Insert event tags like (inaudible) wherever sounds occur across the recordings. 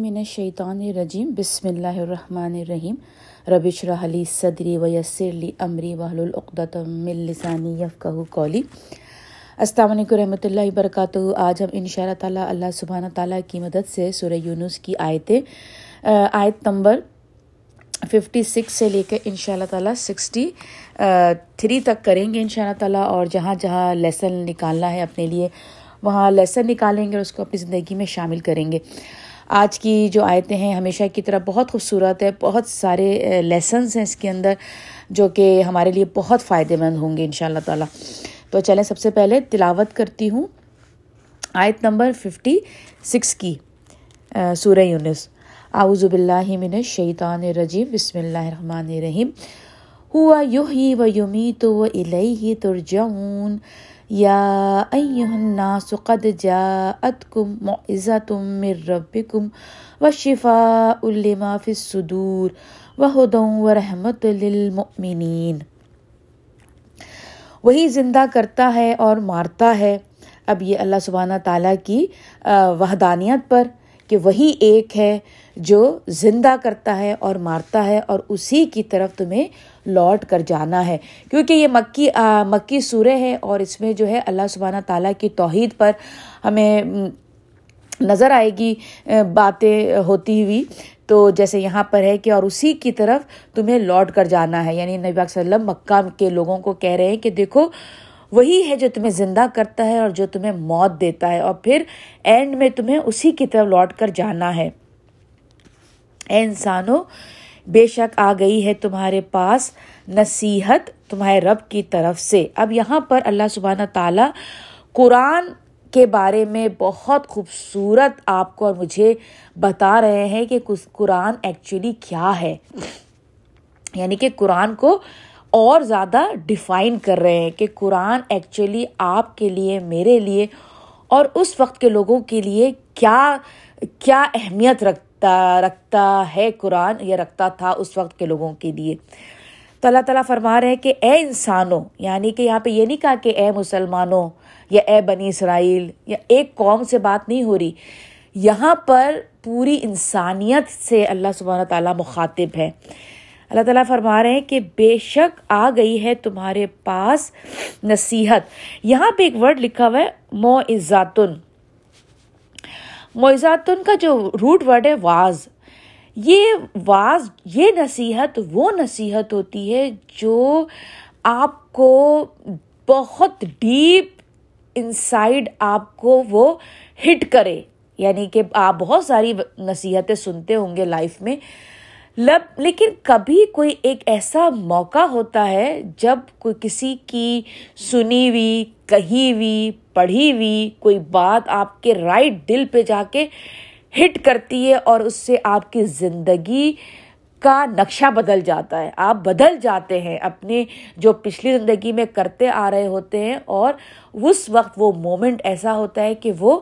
من الشیطان الرجیم، بسم اللہ الرحمن الرحیم۔ ربش رحلی صدری ویسر امری وحل من لسانی یفقہ کولی السلام علیکم رحمۃ اللہ وبرکاتہ۔ آج ہم ان شاء اللہ تعالیٰ اللہ سبحانہ تعالیٰ کی مدد سے سورہ یونس کی آیتیں آیت نمبر ففٹی سکس سے لے کر ان شاء اللہ تعالیٰ سکسٹی تھری تک کریں گے ان شاء اللہ تعالیٰ۔ اور جہاں جہاں لیسن نکالنا ہے اپنے لیے وہاں لیسن نکالیں گے اور اس کو اپنی زندگی میں شامل کریں گے۔ آج کی جو آیتیں ہیں ہمیشہ کی طرح بہت خوبصورت ہے بہت سارے لیسنس ہیں اس کے اندر جو کہ ہمارے لیے بہت فائدے مند ہوں گے ان شاء اللہ تعالیٰ۔ تو چلیں سب سے پہلے تلاوت کرتی ہوں۔ آیت نمبر ففٹی سکس کی سورہ یونس۔ اعوذ باللہ من الشیطان الرجیم، بسم اللہ الرحمن الرحیم۔ ہوا یحیی و یمیت و الیہ ترجعون۔ یا ایہا الناس قد جاءتکم معزت من ربکم وشفاء لما فی الصدور وہدن و رحمت للمؤمنین۔ وہی زندہ کرتا ہے اور مارتا ہے۔ اب یہ اللہ سبحانہ تعالیٰ کی وحدانیت پر۔ کہ وہی ایک ہے جو زندہ کرتا ہے اور مارتا ہے اور اسی کی طرف تمہیں لوٹ کر جانا ہے۔ کیونکہ یہ مکی مکی سورہ ہے اور اس میں جو ہے اللہ سبحانہ تعالیٰ کی توحید پر ہمیں نظر آئے گی باتیں ہوتی ہوئی۔ تو جیسے یہاں پر ہے کہ اور اسی کی طرف تمہیں لوٹ کر جانا ہے۔ یعنی نبی صلی اللہ علیہ وسلم مکہ کے لوگوں کو کہہ رہے ہیں کہ دیکھو وہی ہے جو تمہیں زندہ کرتا ہے اور جو تمہیں موت دیتا ہے اور پھر اینڈ میں تمہیں اسی کی طرف لوٹ کر جانا ہے۔ اے انسانوں، بے شک آ گئی ہے تمہارے پاس نصیحت تمہارے رب کی طرف سے۔ اب یہاں پر اللہ سبحانہ تعالیٰ قرآن کے بارے میں بہت خوبصورت آپ کو اور مجھے بتا رہے ہیں کہ قرآن ایکچولی کیا ہے۔ یعنی کہ قرآن کو اور زیادہ ڈیفائن کر رہے ہیں کہ قرآن ایکچولی آپ کے لیے، میرے لیے، اور اس وقت کے لوگوں کے لیے کیا کیا اہمیت رکھتا رکھتا ہے قرآن یا رکھتا تھا اس وقت کے لوگوں کے لیے۔ تو اللہ تعالیٰ فرما رہے ہیں کہ اے انسانوں یعنی کہ یہاں پہ یہ نہیں کہا کہ اے مسلمانوں یا اے بنی اسرائیل یا ایک قوم سے بات نہیں ہو رہی۔ یہاں پر پوری انسانیت سے اللہ سبحانہ تعالیٰ مخاطب ہے۔ اللہ تعالیٰ فرما رہے ہیں کہ بے شک آ گئی ہے تمہارے پاس نصیحت۔ یہاں پہ ایک ورڈ لکھا ہوا ہے مو معزاتن کا جو روٹ ورڈ ہے، واز۔ یہ واز، یہ نصیحت وہ نصیحت ہوتی ہے جو آپ کو بہت ڈیپ انسائڈ آپ کو وہ ہٹ کرے۔ یعنی کہ آپ بہت ساری نصیحتیں سنتے ہوں گے لائف میں۔ لب لیکن کبھی کوئی ایک ایسا موقع ہوتا ہے جب کوئی کسی کی سنی ہوئی، کہی ہوئی، پڑھی ہوئی کوئی بات آپ کے رائٹ دل پہ جا کے ہٹ کرتی ہے اور اس سے آپ کی زندگی کا نقشہ بدل جاتا ہے۔ آپ بدل جاتے ہیں اپنے جو پچھلی زندگی میں کرتے آ رہے ہوتے ہیں اور اس وقت وہ مومنٹ ایسا ہوتا ہے کہ وہ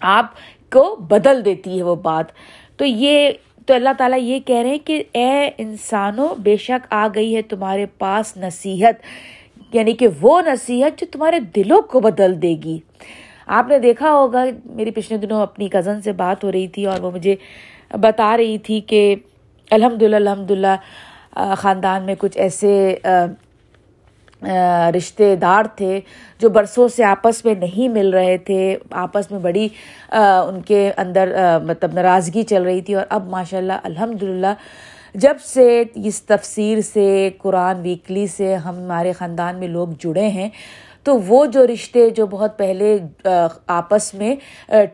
آپ کو بدل دیتی ہے وہ بات۔ تو یہ تو اللہ تعالیٰ یہ کہہ رہے ہیں کہ اے انسانوں، بے شک آ گئی ہے تمہارے پاس نصیحت یعنی کہ وہ نصیحت جو تمہارے دلوں کو بدل دے گی۔ آپ نے دیکھا ہوگا میری پچھلے دنوں اپنی کزن سے بات ہو رہی تھی اور وہ مجھے بتا رہی تھی کہ الحمد للہ الحمد للہ خاندان میں کچھ ایسے رشتے دار تھے جو برسوں سے آپس میں نہیں مل رہے تھے، آپس میں بڑی ان کے اندر مطلب ناراضگی چل رہی تھی اور اب ماشاء اللہ الحمد للہ جب سے اس تفسیر سے، قرآن ویکلی سے ہمارے خاندان میں لوگ جڑے ہیں، تو وہ جو رشتے جو بہت پہلے آپس میں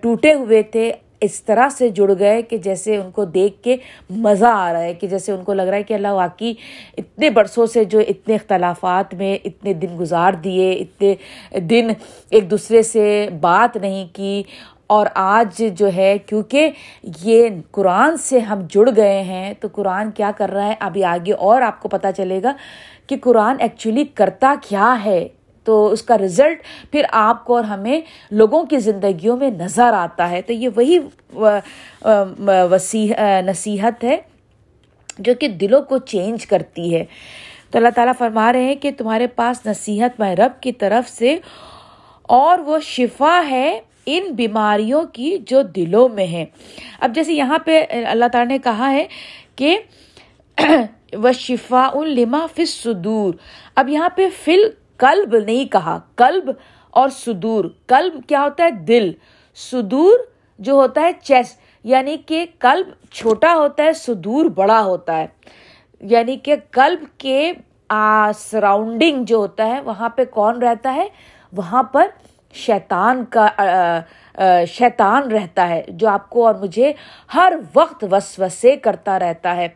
ٹوٹے ہوئے تھے اس طرح سے جڑ گئے کہ جیسے ان کو دیکھ کے مزہ آ رہا ہے، کہ جیسے ان کو لگ رہا ہے کہ اللہ واقعی اتنے برسوں سے جو اتنے اختلافات میں اتنے دن گزار دیے، اتنے دن ایک دوسرے سے بات نہیں کی۔ اور آج جو ہے، کیونکہ یہ قرآن سے ہم جڑ گئے ہیں، تو قرآن کیا کر رہا ہے؟ ابھی آگے اور آپ کو پتہ چلے گا کہ قرآن ایکچولی کرتا کیا ہے۔ تو اس کا رزلٹ پھر آپ کو اور ہمیں لوگوں کی زندگیوں میں نظر آتا ہے۔ تو یہ وہی وسیع نصیحت ہے جو کہ دلوں کو چینج کرتی ہے۔ تو اللہ تعالیٰ فرما رہے ہیں کہ تمہارے پاس نصیحت میں رب کی طرف سے اور وہ شفا ہے ان بیماریوں کی جو دلوں میں ہیں۔ اب جیسے یہاں پہ اللہ تعالیٰ نے کہا ہے کہ (clears throat) وہ شفا لما فس صدور اب یہاں پہ فل کلب نہیں کہا کلب اور سدور کلب کیا ہوتا ہے؟ دل۔ سدور جو ہوتا ہے، چیس۔ یعنی کہ کلب چھوٹا ہوتا ہے سدور بڑا ہوتا ہے۔ یعنی کہ کلب کے سراؤنڈنگ جو ہوتا ہے، وہاں پہ کون رہتا ہے؟ وہاں پر شیطان کا شیطان رہتا ہے، جو آپ کو اور مجھے ہر وقت وسوسے کرتا رہتا ہے۔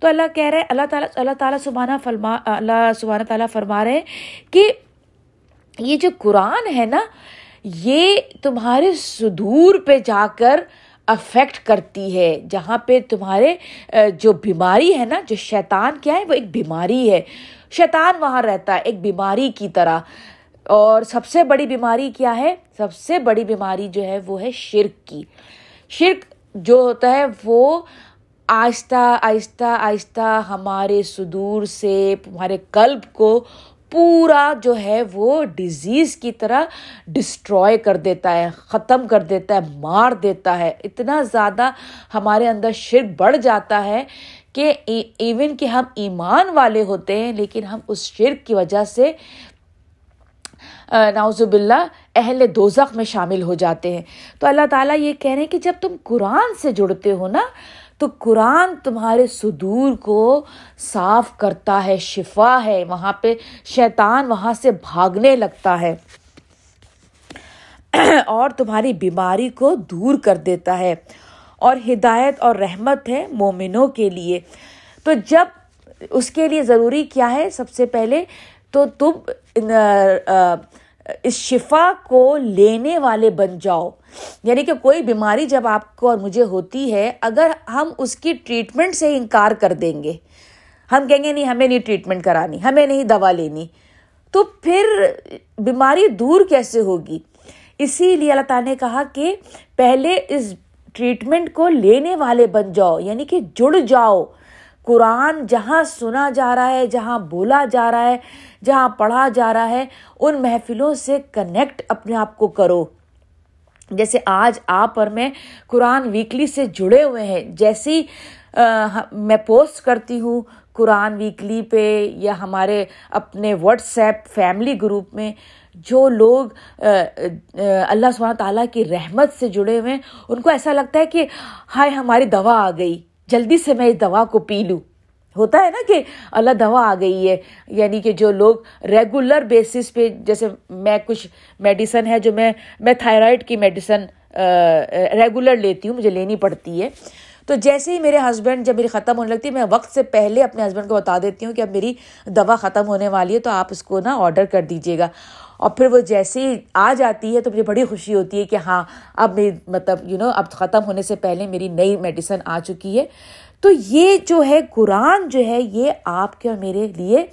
تو اللہ کہہ رہے اللہ تعالیٰ اللہ تعالیٰ سبحانہ فرما اللہ سبحانہ تعالیٰ فرما رہے ہیں کہ یہ جو قرآن ہے نا، یہ تمہارے صدور پہ جا کر افیکٹ کرتی ہے، جہاں پہ تمہارے جو بیماری ہے نا، جو شیطان کیا ہے، وہ ایک بیماری ہے۔ شیطان وہاں رہتا ہے، ایک بیماری کی طرح۔ اور سب سے بڑی بیماری کیا ہے؟ سب سے بڑی بیماری جو ہے، وہ ہے شرک کی۔ شرک جو ہوتا ہے، وہ آہستہ آہستہ آہستہ ہمارے صدور سے، ہمارے قلب کو پورا جو ہے وہ ڈیزیز کی طرح ڈسٹروائے کر دیتا ہے، ختم کر دیتا ہے، مار دیتا ہے۔ اتنا زیادہ ہمارے اندر شرک بڑھ جاتا ہے کہ ایون کہ ہم ایمان والے ہوتے ہیں، لیکن ہم اس شرک کی وجہ سے ناؤزب اللہ اہل دوزخ میں شامل ہو جاتے ہیں۔ تو اللہ تعالیٰ یہ کہہ رہے ہیں کہ جب تم قرآن سے جڑتے ہو نا تو قرآن تمہارے صدور کو صاف کرتا ہے، شفا ہے، وہاں پہ شیطان وہاں سے بھاگنے لگتا ہے۔ اور تمہاری بیماری کو دور کر دیتا ہے۔ اور ہدایت اور رحمت ہے مومنوں کے لیے۔ تو جب اس کے لیے ضروری کیا ہے؟ سب سے پہلے تو تم اس شفا کو لینے والے بن جاؤ۔ یعنی کہ کوئی بیماری جب آپ کو اور مجھے ہوتی ہے، اگر ہم اس کی ٹریٹمنٹ سے انکار کر دیں گے۔ ہم کہیں گے، نہیں، ہمیں نہیں ٹریٹمنٹ کرانی، ہمیں نہیں دوا لینی۔ تو پھر بیماری دور کیسے ہوگی؟ اسی لیے اللہ تعالیٰ نے کہا کہ پہلے اس ٹریٹمنٹ کو لینے والے بن جاؤ یعنی کہ جڑ جاؤ۔ قرآن جہاں سنا جا رہا ہے، جہاں بولا جا رہا ہے، جہاں پڑھا جا رہا ہے، ان محفلوں سے کنیکٹ اپنے آپ کو کرو۔ جیسے آج آپ اور میں قرآن ویکلی سے جڑے ہوئے ہیں، جیسی میں پوسٹ کرتی ہوں قرآن ویکلی پہ یا ہمارے اپنے واٹس ایپ فیملی گروپ میں، جو لوگ اللہ سبحانہ تعالیٰ کی رحمت سے جڑے ہوئے ہیں، ان کو ایسا لگتا ہے کہ ہائے ہماری دوا آ گئی، جلدی سے میں اس دوا کو پی لوں۔ ہوتا ہے نا کہ اللہ دوا آ گئی ہے یعنی کہ جو لوگ ریگولر بیسس پہ، جیسے میں کچھ میڈیسن ہے، جو میں میں تھائرائڈ کی میڈیسن ریگولر لیتی ہوں، مجھے لینی پڑتی ہے۔ تو جیسے ہی میرے ہسبینڈ جب میری ختم ہونے لگتی ہے، میں وقت سے پہلے اپنے ہسبینڈ کو بتا دیتی ہوں کہ اب میری دوا ختم ہونے والی ہے، تو آپ اس کو نا آڈر کر دیجیے گا۔ اور پھر وہ جیسے ہی آ جاتی ہے، تو مجھے بڑی خوشی ہوتی ہے کہ ہاں اب میری مطلب یو نو اب ختم ہونے سے پہلے میری نئی میڈیسن آ چکی ہے۔ تو یہ جو ہے قرآن جو ہے یہ آپ کے اور میرے لیے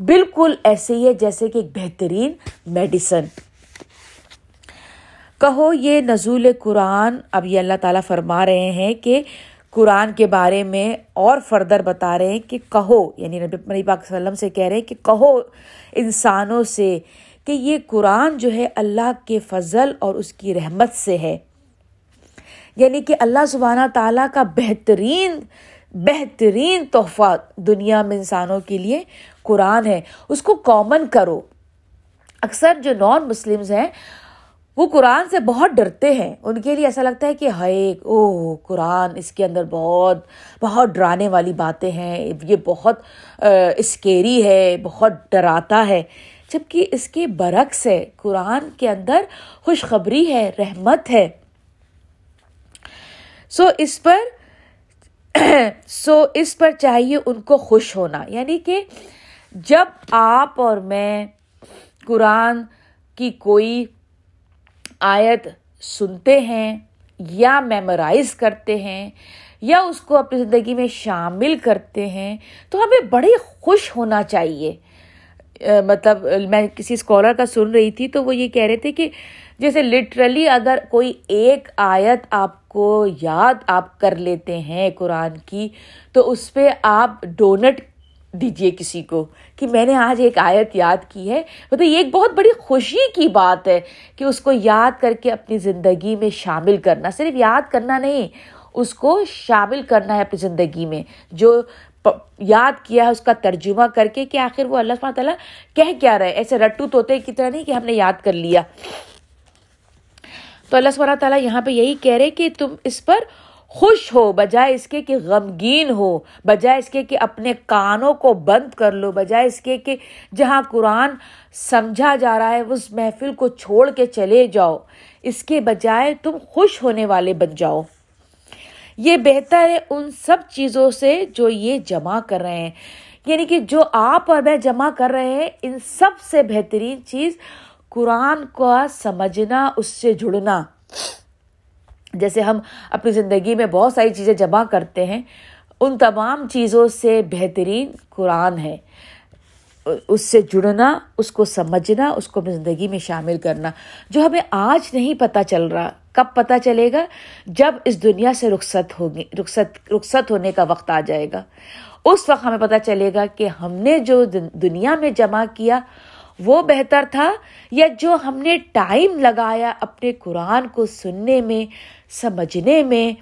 بالکل ایسے ہی ہے جیسے کہ ایک بہترین میڈیسن کہو یہ نزول قرآن، اب یہ اللہ تعالیٰ فرما رہے ہیں کہ قرآن کے بارے میں اور فردر بتا رہے ہیں کہ کہو یعنی نبی پاک صلی اللہ علیہ وسلم سے کہہ رہے ہیں کہ کہو انسانوں سے کہ یہ قرآن جو ہے اللہ کے فضل اور اس کی رحمت سے ہے۔ یعنی کہ اللہ سبحانہ تعالیٰ کا بہترین بہترین تحفہ دنیا میں انسانوں کے لیے قرآن ہے۔ اس کو کامن کرو۔ اکثر جو نان مسلمز ہیں، وہ قرآن سے بہت ڈرتے ہیں۔ ان کے لیے ایسا لگتا ہے کہ ہائے او قرآن اس کے اندر بہت بہت ڈرانے والی باتیں ہیں۔ یہ بہت اسکیری ہے، بہت ڈراتا ہے۔ جبکہ اس کے برعکس ہے، قرآن کے اندر خوشخبری ہے، رحمت ہے۔ سو اس پر (clears throat) سو اس پر چاہیے ان کو خوش ہونا۔ یعنی کہ جب آپ اور میں قرآن کی کوئی آیت سنتے ہیں یا میمورائز کرتے ہیں یا اس کو اپنی زندگی میں شامل کرتے ہیں، تو ہمیں بڑے خوش ہونا چاہیے۔ مطلب میں کسی اسکالر کا سن رہی تھی تو وہ یہ کہہ رہے تھے کہ جیسے لٹرلی اگر کوئی ایک آیت آپ کو یاد آپ کر لیتے ہیں قرآن کی، تو اس پہ آپ ڈونٹ دیجیے کسی کو کہ میں نے آج ایک آیت یاد کی ہے۔ مطلب یہ ایک بہت بڑی خوشی کی بات ہے کہ اس کو یاد کر کے اپنی زندگی میں شامل کرنا، صرف یاد کرنا نہیں، اس کو شامل کرنا ہے اپنی زندگی میں۔ جو یاد کیا ہے اس کا ترجمہ کر کے کہ آخر وہ اللہ تعالیٰ کہہ کیا رہے ایسے رٹو توتے کی طرح نہیں کہ ہم نے یاد کر لیا۔ تو اللہ سبحانہ تعالیٰ یہاں پہ یہی کہہ رہے کہ تم اس پر خوش ہو، بجائے اس کے کہ غمگین ہو، بجائے اس کے کہ اپنے کانوں کو بند کر لو، بجائے اس کے کہ جہاں قرآن سمجھا جا رہا ہے، اس محفل کو چھوڑ کے چلے جاؤ۔ اس کے بجائے تم خوش ہونے والے بن جاؤ۔ یہ بہتر ہے ان سب چیزوں سے جو یہ جمع کر رہے ہیں۔ یعنی کہ جو آپ اور میں جمع کر رہے ہیں، ان سب سے بہترین چیز قرآن کا سمجھنا، اس سے جڑنا۔ جیسے ہم اپنی زندگی میں بہت ساری چیزیں جمع کرتے ہیں، ان تمام چیزوں سے بہترین قرآن ہے۔ اس سے جڑنا، اس کو سمجھنا، اس کو اپنی زندگی میں شامل کرنا۔ جو ہمیں آج نہیں پتہ چل رہا، کب پتہ چلے گا؟ جب اس دنیا سے رخصت ہوگی، رخصت رخصت ہونے کا وقت آ جائے گا۔ اس وقت ہمیں پتہ چلے گا کہ ہم نے جو دنیا میں جمع کیا وہ بہتر تھا یا جو ہم نے ٹائم لگایا اپنے قرآن کو سننے میں، سمجھنے میں،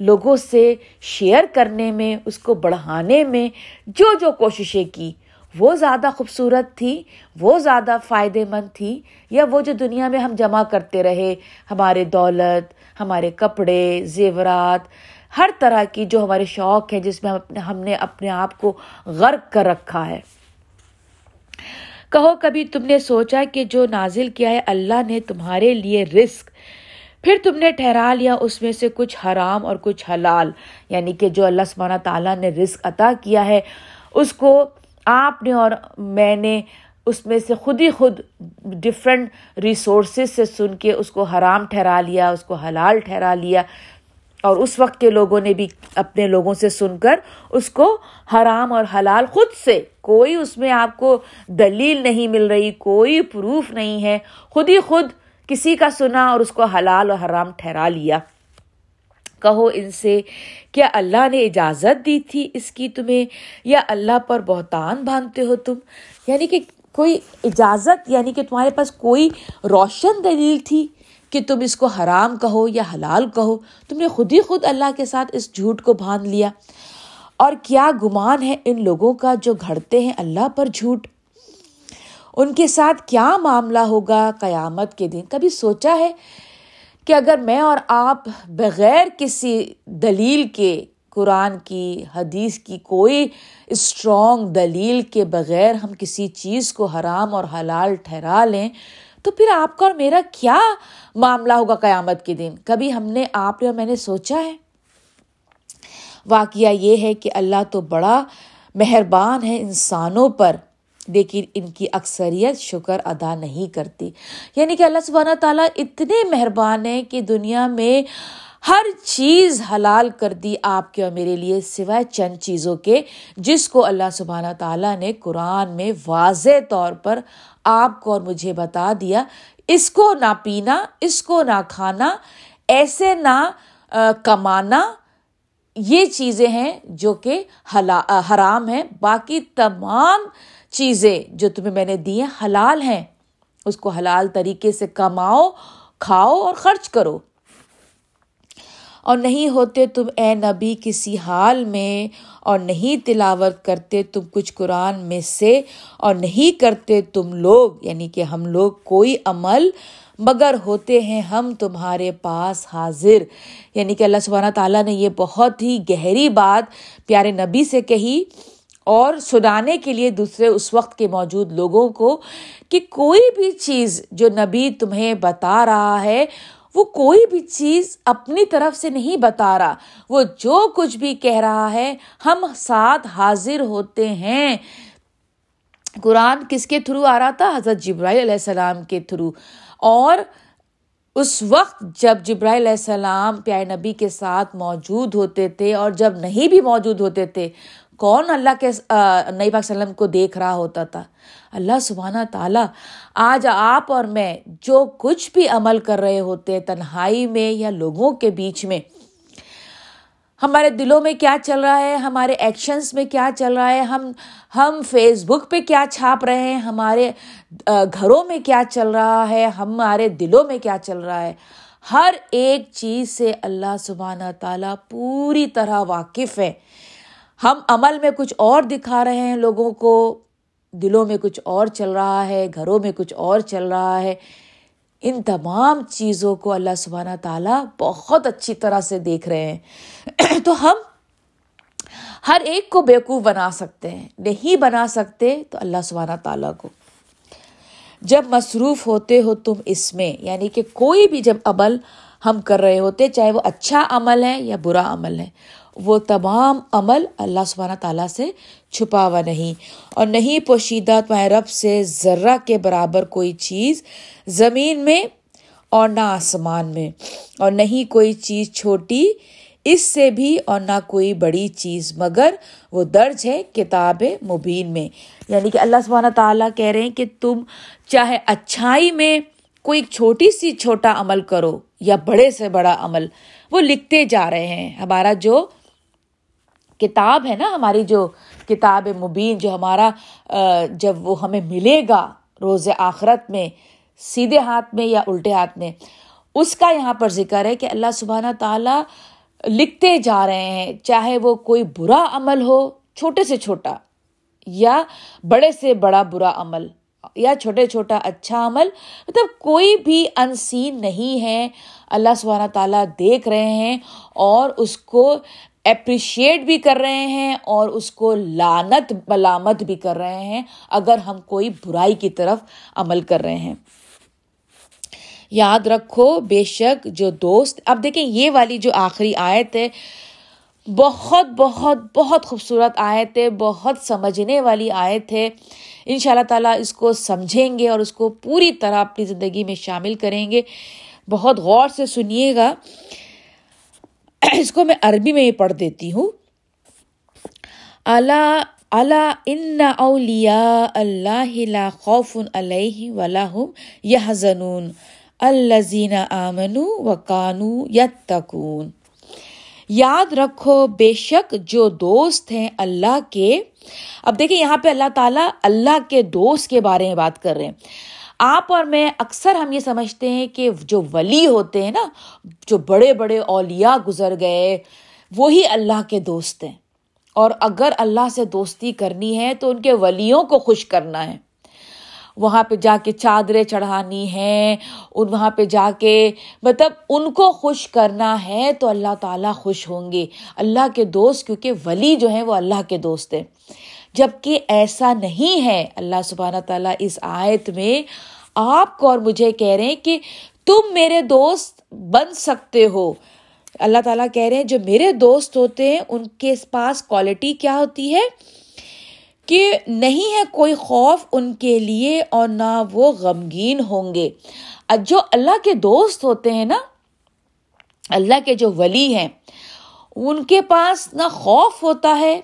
لوگوں سے شیئر کرنے میں، اس کو بڑھانے میں، جو جو کوششیں کی۔ وہ زیادہ خوبصورت تھی، وہ زیادہ فائدے مند تھی، یا وہ جو دنیا میں ہم جمع کرتے رہے، ہمارے دولت، ہمارے کپڑے، زیورات، ہر طرح کی جو ہمارے شوق ہیں، جس میں ہم نے اپنے آپ کو غرق کر رکھا ہے۔ کہو کبھی تم نے سوچا کہ جو نازل کیا ہے اللہ نے تمہارے لیے رسک پھر تم نے ٹھہرا لیا اس میں سے کچھ حرام اور کچھ حلال۔ یعنی کہ جو اللہ سبحانہ تعالیٰ نے رزق عطا کیا ہے، اس کو آپ نے اور میں نے اس میں سے خود ہی خود ڈفرینٹ ریسورسز سے سن کے اس کو حرام ٹھہرا لیا، اس کو حلال ٹھہرا لیا۔ اور اس وقت کے لوگوں نے بھی اپنے لوگوں سے سن کر اس کو حرام اور حلال خود سے کوئی اس میں آپ کو دلیل نہیں مل رہی، کوئی پروف نہیں ہے۔ خود ہی خود کسی کا سنا اور اس کو حلال اور حرام ٹھہرا لیا۔ کہو ان سے، کیا اللہ نے اجازت دی تھی اس کی تمہیں؟ یا اللہ پر بہتان باندھتے ہو تم؟ یعنی کہ کوئی اجازت یعنی کہ تمہارے پاس کوئی روشن دلیل تھی کہ تم اس کو حرام کہو یا حلال کہو؟ تم نے خود ہی خود اللہ کے ساتھ اس جھوٹ کو باندھ لیا۔ اور کیا گمان ہے ان لوگوں کا جو گھڑتے ہیں اللہ پر جھوٹ؟ ان کے ساتھ کیا معاملہ ہوگا قیامت کے دن؟ کبھی سوچا ہے کہ اگر میں اور آپ بغیر کسی دلیل کے قرآن کی، حدیث کی کوئی اسٹرانگ دلیل کے بغیر ہم کسی چیز کو حرام اور حلال ٹھہرا لیں، تو پھر آپ کا اور میرا کیا معاملہ ہوگا قیامت کے دن؟ کبھی ہم نے، آپ نے اور میں نے سوچا ہے؟ واقعہ یہ ہے کہ اللہ تو بڑا مہربان ہے انسانوں پر، لیکن ان کی اکثریت شکر ادا نہیں کرتی۔ یعنی کہ اللہ سبحانہ تعالیٰ اتنے مہربان ہیں کہ دنیا میں ہر چیز حلال کر دی آپ کے اور میرے لیے سوائے چند چیزوں کے، جس کو اللہ سبحانہ تعالیٰ نے قرآن میں واضح طور پر آپ کو اور مجھے بتا دیا۔ اس کو نہ پینا، اس کو نہ کھانا، ایسے نہ کمانا یہ چیزیں ہیں جو کہ حرام ہیں۔ باقی تمام چیزیں جو تمہیں میں نے دی ہیں حلال ہیں۔ اس کو حلال طریقے سے کماؤ، کھاؤ اور خرچ کرو۔ اور نہیں ہوتے تم اے نبی کسی حال میں، اور نہیں تلاوت کرتے تم کچھ قرآن میں سے، اور نہیں کرتے تم لوگ یعنی کہ ہم لوگ کوئی عمل مگر ہوتے ہیں ہم تمہارے پاس حاضر۔ یعنی کہ اللہ سبحانہ تعالیٰ نے یہ بہت ہی گہری بات پیارے نبی سے کہی اور سنانے کے لیے دوسرے اس وقت کے موجود لوگوں کو کہ کوئی بھی چیز جو نبی تمہیں بتا رہا ہے، وہ کوئی بھی چیز اپنی طرف سے نہیں بتا رہا۔ وہ جو کچھ بھی کہہ رہا ہے، ہم ساتھ حاضر ہوتے ہیں۔ قرآن کس کے تھرو آ رہا تھا؟ حضرت جبرائیل علیہ السلام کے تھرو۔ اور اس وقت جب جبرائیل علیہ السلام پیارے نبی کے ساتھ موجود ہوتے تھے اور جب نہیں بھی موجود ہوتے تھے، کون اللہ کے نئی پاک وسلم کو دیکھ رہا ہوتا تھا؟ اللہ سبحانہ تعالیٰ، آج آپ اور میں جو کچھ بھی عمل کر رہے ہوتے تنہائی میں یا لوگوں کے بیچ میں ہمارے دلوں میں کیا چل رہا ہے؟ ہمارے ایکشنس میں کیا چل رہا ہے؟ ہم ہم فیس بک پہ کیا چھاپ رہے ہیں؟ ہمارے گھروں میں کیا چل رہا ہے؟ ہمارے دلوں میں کیا چل رہا ہے؟ ہر ایک چیز سے اللہ سبحانہ تعالیٰ پوری طرح واقف ہے۔ ہم عمل میں کچھ اور دکھا رہے ہیں لوگوں کو۔ دلوں میں کچھ اور چل رہا ہے، گھروں میں کچھ اور چل رہا ہے۔ ان تمام چیزوں کو اللہ سبحانہ تعالیٰ بہت اچھی طرح سے دیکھ رہے ہیں۔ (clears throat) تو ہم ہر ایک کو بیوقوف بنا سکتے ہیں۔ نہیں بنا سکتے تو اللہ سبحانہ تعالیٰ کو۔ جب مصروف ہوتے ہو تم اس میں یعنی کہ کوئی بھی جب عمل ہم کر رہے ہوتے، چاہے وہ اچھا عمل ہے یا برا عمل ہے، وہ تمام عمل اللہ سبحانہ تعالیٰ سے چھپا ہوا نہیں۔ اور نہیں پوشیدہ تمہارے رب سے ذرہ کے برابر کوئی چیز زمین میں اور نہ آسمان میں۔ اور نہیں کوئی چیز چھوٹی اس سے بھی اور نہ کوئی بڑی چیز، مگر وہ درج ہے کتاب مبین میں۔ یعنی کہ اللہ سبحانہ تعالیٰ کہہ رہے ہیں کہ تم چاہے اچھائی میں کوئی چھوٹی سی چھوٹا عمل کرو یا بڑے سے بڑا عمل، وہ لکھتے جا رہے ہیں۔ ہمارا جو کتاب ہے نا، ہماری جو کتاب مبین، جو ہمارا جب وہ ہمیں ملے گا روز آخرت میں، سیدھے ہاتھ میں یا الٹے ہاتھ میں، اس کا یہاں پر ذکر ہے کہ اللہ سبحانہ تعالیٰ لکھتے جا رہے ہیں۔ چاہے وہ کوئی برا عمل ہو، چھوٹے سے چھوٹا، یا بڑے سے بڑا برا عمل۔ یا چھوٹے چھوٹا اچھا عمل مطلب کوئی بھی انسین نہیں ہے، اللہ سبحانہ تعالیٰ دیکھ رہے ہیں اور اس کو اپریشیٹ بھی کر رہے ہیں اور اس کو لانت ملامت بھی کر رہے ہیں اگر ہم کوئی برائی کی طرف عمل کر رہے ہیں۔ یاد رکھو، بے شک جو دوست، اب دیکھیں یہ والی جو آخری آیت ہے بہت بہت بہت خوبصورت آیت ہے، بہت سمجھنے والی آیت ہے۔ ان شاء اللہ تعالیٰ اس کو سمجھیں گے اور اس کو پوری طرح اپنی زندگی میں شامل کریں گے۔ بہت غور سے سنیے گا۔ اس کو میں عربی میں ہی پڑھ دیتی ہوں۔ اللہ اللہ ان اولیا اللہ لا خوف علیہ ولاحم یہ زنون الزین آمن و کانو یتکون یاد رکھو بے شک جو دوست ہیں اللہ کے۔ اب دیکھیں یہاں پہ اللہ تعالیٰ اللہ کے دوست کے بارے میں بات کر رہے ہیں۔ آپ اور میں اکثر ہم یہ سمجھتے ہیں کہ جو ولی ہوتے ہیں نا، جو بڑے بڑے اولیا گزر گئے، وہی اللہ کے دوست ہیں۔ اور اگر اللہ سے دوستی کرنی ہے تو ان کے ولیوں کو خوش کرنا ہے۔ وہاں پہ جا کے چادریں چڑھانی ہیں ان وہاں پہ جا کے مطلب ان کو خوش کرنا ہے تو اللہ تعالیٰ خوش ہوں گے۔ اللہ کے دوست، کیونکہ ولی جو ہیں وہ اللہ کے دوست ہیں۔ جبکہ ایسا نہیں ہے، اللہ سبحانہ تعالیٰ اس آیت میں آپ کو اور مجھے کہہ رہے ہیں کہ تم میرے دوست بن سکتے ہو۔ اللہ تعالیٰ کہہ رہے ہیں، جو میرے دوست ہوتے ہیں، ان کے پاس کوالٹی کیا ہوتی ہے؟ کہ نہیں ہے کوئی خوف ان کے لیے اور نہ وہ غمگین ہوں گے۔ جو اللہ کے دوست ہوتے ہیں نا، اللہ کے جو ولی ہیں، ان کے پاس نہ خوف ہوتا ہے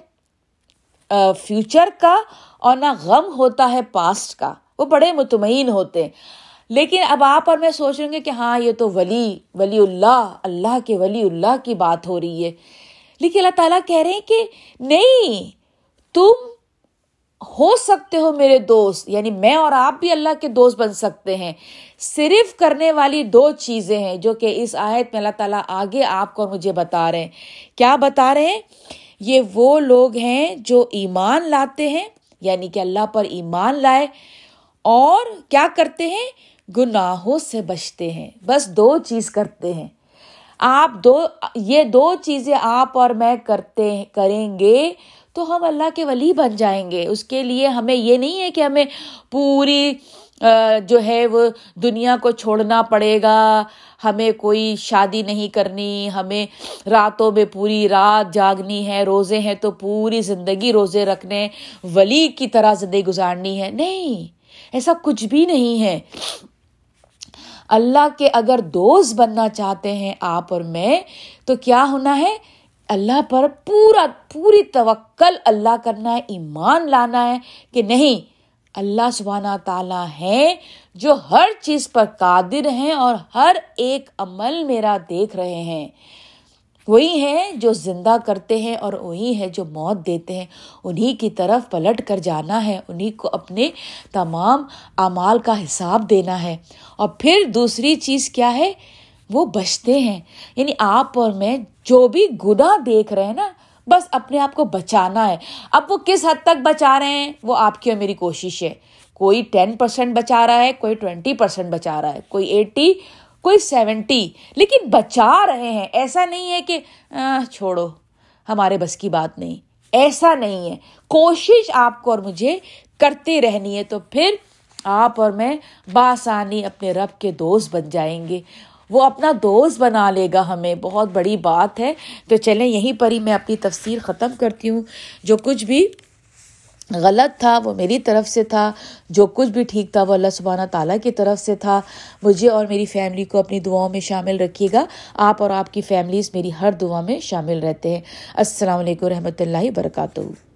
فیوچر کا اور نہ غم ہوتا ہے پاسٹ کا۔ وہ بڑے مطمئن ہوتے ہیں۔ لیکن اب آپ اور میں سوچ رہے گے کہ ہاں یہ تو ولی ولی اللہ اللہ کے ولی اللہ کی بات ہو رہی ہے۔ لیکن اللہ تعالیٰ کہہ رہے ہیں کہ نہیں، تم ہو سکتے ہو میرے دوست یعنی میں اور آپ بھی اللہ کے دوست بن سکتے ہیں۔ صرف کرنے والی دو چیزیں ہیں جو کہ اس آیت میں اللہ تعالیٰ آگے آپ کو مجھے بتا رہے ہیں۔ کیا بتا رہے ہیں؟ یہ وہ لوگ ہیں جو ایمان لاتے ہیں یعنی کہ اللہ پر ایمان لائے اور کیا کرتے ہیں؟ گناہوں سے بچتے ہیں۔ بس دو چیز کرتے ہیں۔ آپ دو، یہ دو چیزیں آپ اور میں کرتے، کریں گے۔ تو ہم اللہ کے ولی بن جائیں گے۔ اس کے لیے ہمیں یہ نہیں ہے کہ ہمیں پوری جو ہے وہ دنیا کو چھوڑنا پڑے گا، ہمیں کوئی شادی نہیں کرنی، ہمیں راتوں میں پوری رات جاگنی ہے، روزے ہیں تو پوری زندگی روزے رکھنے، ولی کی طرح زندگی گزارنی ہے۔ نہیں، ایسا کچھ بھی نہیں ہے۔ اللہ کے اگر دوست بننا چاہتے ہیں آپ اور میں، تو کیا ہونا ہے؟ اللہ پر پورا پوری توکل اللہ کرنا ہے، ایمان لانا ہے کہ نہیں، اللہ سبحانہ تعالیٰ ہے جو ہر چیز پر قادر ہیں اور ہر ایک عمل میرا دیکھ رہے ہیں۔ وہی ہیں جو زندہ کرتے ہیں اور وہی ہے جو موت دیتے ہیں۔ انہیں کی طرف پلٹ کر جانا ہے انہیں کو اپنے تمام اعمال کا حساب دینا ہے۔ اور پھر دوسری چیز کیا ہے؟ وہ بچتے ہیں۔ یعنی آپ اور میں جو بھی گناہ دیکھ رہے ہیں نا، بس اپنے آپ کو بچانا ہے۔ اب وہ کس حد تک بچا رہے ہیں؟ وہ آپ کی اور میری کوشش ہے۔ کوئی ٹین پرسینٹ بچا رہا ہے، کوئی ٹوینٹی پرسینٹ بچا رہا ہے، کوئی ایٹی، کوئی سیونٹی۔ لیکن بچا رہے ہیں۔ ایسا نہیں ہے کہ چھوڑو، ہمارے بس کی بات نہیں۔ ایسا نہیں ہے۔ کوشش آپ کو اور مجھے کرتے رہنی ہے تو پھر آپ اور میں بآسانی اپنے رب کے دوست بن جائیں گے۔ وہ اپنا دوست بنا لے گا ہمیں۔ بہت بڑی بات ہے۔ تو چلیں، یہیں پر ہی میں اپنی تفسیر ختم کرتی ہوں۔ جو کچھ بھی غلط تھا، وہ میری طرف سے تھا۔ جو کچھ بھی ٹھیک تھا، وہ اللہ سبحانہ تعالیٰ کی طرف سے تھا۔ مجھے اور میری فیملی کو اپنی دعاؤں میں شامل رکھیے گا۔ آپ اور آپ کی فیملیز میری ہر دعا میں شامل رہتے ہیں۔ السلام علیکم رحمۃ اللہ وبرکاتہ۔